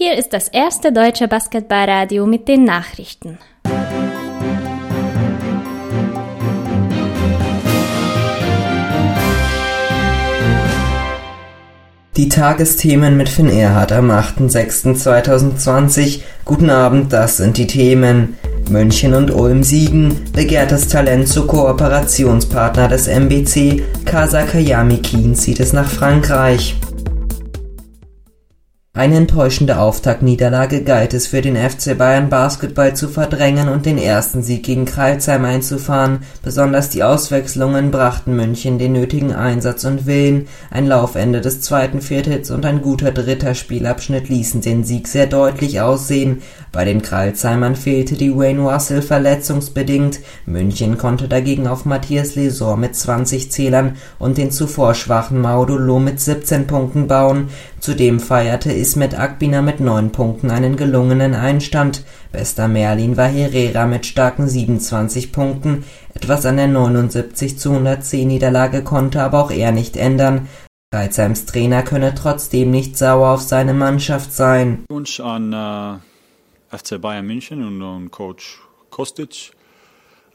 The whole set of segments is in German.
Hier ist das erste deutsche Basketballradio mit den Nachrichten. Die Tagesthemen mit Finn Erhardt am 8.6.2020. Guten Abend, das sind die Themen. München und Ulm siegen, begehrtes Talent zu Kooperationspartner des MBC, Kasa Kayami Kien zieht es nach Frankreich. Eine enttäuschende Auftaktniederlage galt es für den FC Bayern Basketball zu verdrängen und den ersten Sieg gegen Crailsheim einzufahren. Besonders die Auswechslungen brachten München den nötigen Einsatz und Willen. Ein Laufende des zweiten Viertels und ein guter dritter Spielabschnitt ließen den Sieg sehr deutlich aussehen. Bei den Crailsheimern fehlte die Wayne Russell verletzungsbedingt. München konnte dagegen auf Matthias Lesor mit 20 Zählern und den zuvor schwachen Maudolo mit 17 Punkten bauen. Zudem feierte Ismet Akbiner mit neun Punkten einen gelungenen Einstand, bester Merlin war Herrera mit starken 27 Punkten, etwas an der 79-110-Niederlage konnte aber auch er nicht ändern. Kreuzheims Trainer könne trotzdem nicht sauer auf seine Mannschaft sein. Wunsch an äh, FC Bayern München und, und Coach Kostic.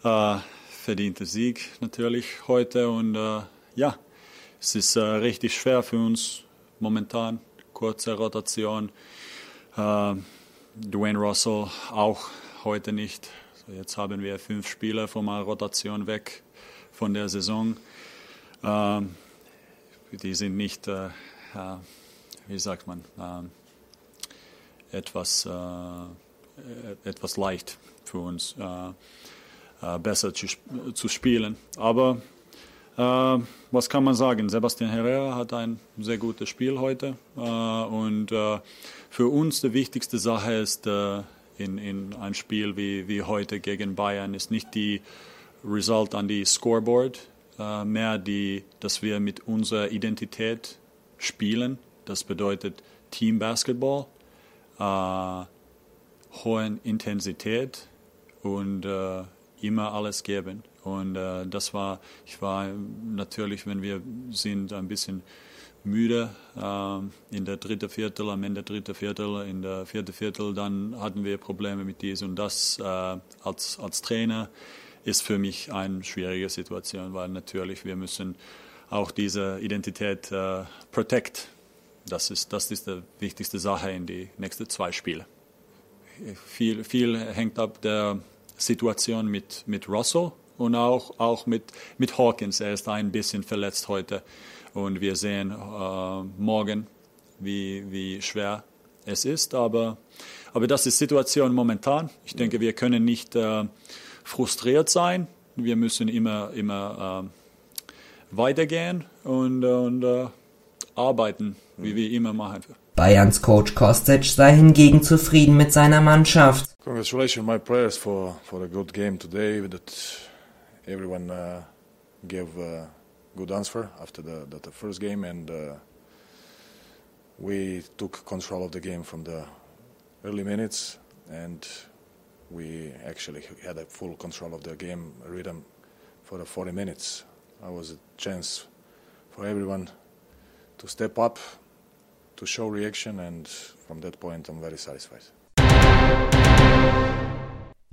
Äh, verdienter Sieg natürlich heute und äh, ja, es ist äh, richtig schwer für uns momentan, kurze Rotation. Äh, Dwayne Russell auch heute nicht. Jetzt haben wir fünf Spieler von der Rotation weg von der Saison. Äh, die sind nicht, äh, wie sagt man, äh, etwas, äh, etwas leicht für uns äh, besser zu, spielen. Aber äh, was kann man sagen? Sebastian Herrera hat ein sehr gutes Spiel heute. Äh, und äh, für uns die wichtigste Sache ist äh, in, in ein Spiel wie, wie heute gegen Bayern ist nicht die Result an die Scoreboard, äh, mehr die, dass wir mit unserer Identität spielen. Das bedeutet Team Basketball, äh, hohe Intensität und immer alles geben. Und äh, das war, ich war natürlich, wenn wir sind, ein bisschen müde äh, in der dritten Viertel, am Ende dritten Viertel, in der vierten Viertel, dann hatten wir Probleme mit dies und das. Äh, als, als Trainer ist für mich eine schwierige Situation, weil natürlich wir müssen auch diese Identität äh, protect. Das ist, das ist die wichtigste Sache in die nächsten zwei Spiele. Viel, viel hängt ab der Situation mit, mit Russell und auch, auch mit, mit Hawkins. Er ist ein bisschen verletzt heute und wir sehen äh, morgen, wie, wie schwer es ist. Aber, aber das ist Situation momentan. Ich denke, wir können nicht äh, frustriert sein. Wir müssen immer, immer äh, weitergehen und, und äh, arbeiten, wie wir immer machen. Bayerns Coach Kostic sei hingegen zufrieden mit seiner Mannschaft. Congratulations my players for, for a good game today. That everyone uh, gave a good answer after the, the, the first game, and uh, we took control of the game from the early minutes, and we actually had a full control of the game rhythm for the 40 minutes. That was a chance for everyone to step up, to show reaction, and from that point, I'm very satisfied.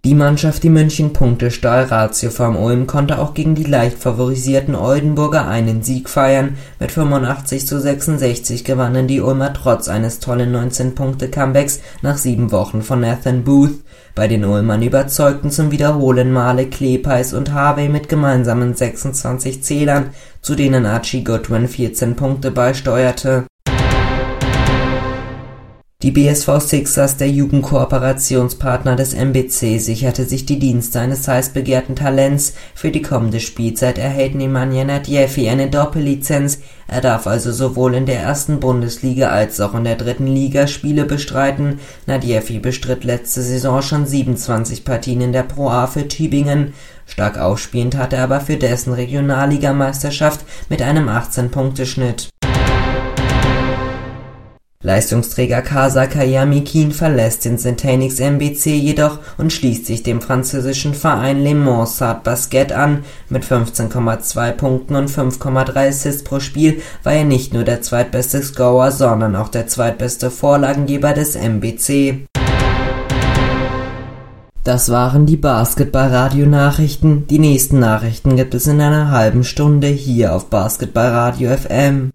Die Mannschaft, die München Punkte stahl, Ratiofarm Ulm konnte auch gegen die leicht favorisierten Oldenburger einen Sieg feiern. Mit 85 zu 66 gewannen die Ulmer trotz eines tollen 19-Punkte-Comebacks nach sieben Wochen von Nathan Booth. Bei den Ulmern überzeugten zum wiederholen Male Klepeis und Harvey mit gemeinsamen 26 Zählern, zu denen Archie Goodwin 14 Punkte beisteuerte die BSV Sixers, der Jugendkooperationspartner des MBC, sicherte sich die Dienste eines heiß begehrten Talents. Für die kommende Spielzeit erhält Nemanja Nadjefi eine Doppellizenz. Er darf also sowohl in der ersten Bundesliga als auch in der dritten Liga Spiele bestreiten. Nadjefi bestritt letzte Saison schon 27 Partien in der Pro A für Tübingen. Stark aufspielend hatte er aber für dessen Regionalligameisterschaft mit einem 18-Punkte-Schnitt Leistungsträger Kasa Kayamikin verlässt den Centenix MBC jedoch und schließt sich dem französischen Verein Le Mans Stade Basket an. Mit 15,2 Punkten und 5,3 Assists pro Spiel war er nicht nur der zweitbeste Scorer, sondern auch der zweitbeste Vorlagengeber des MBC. Das waren die Basketball-Radio-Nachrichten. Die nächsten Nachrichten gibt es in einer halben Stunde hier auf Basketball Radio FM.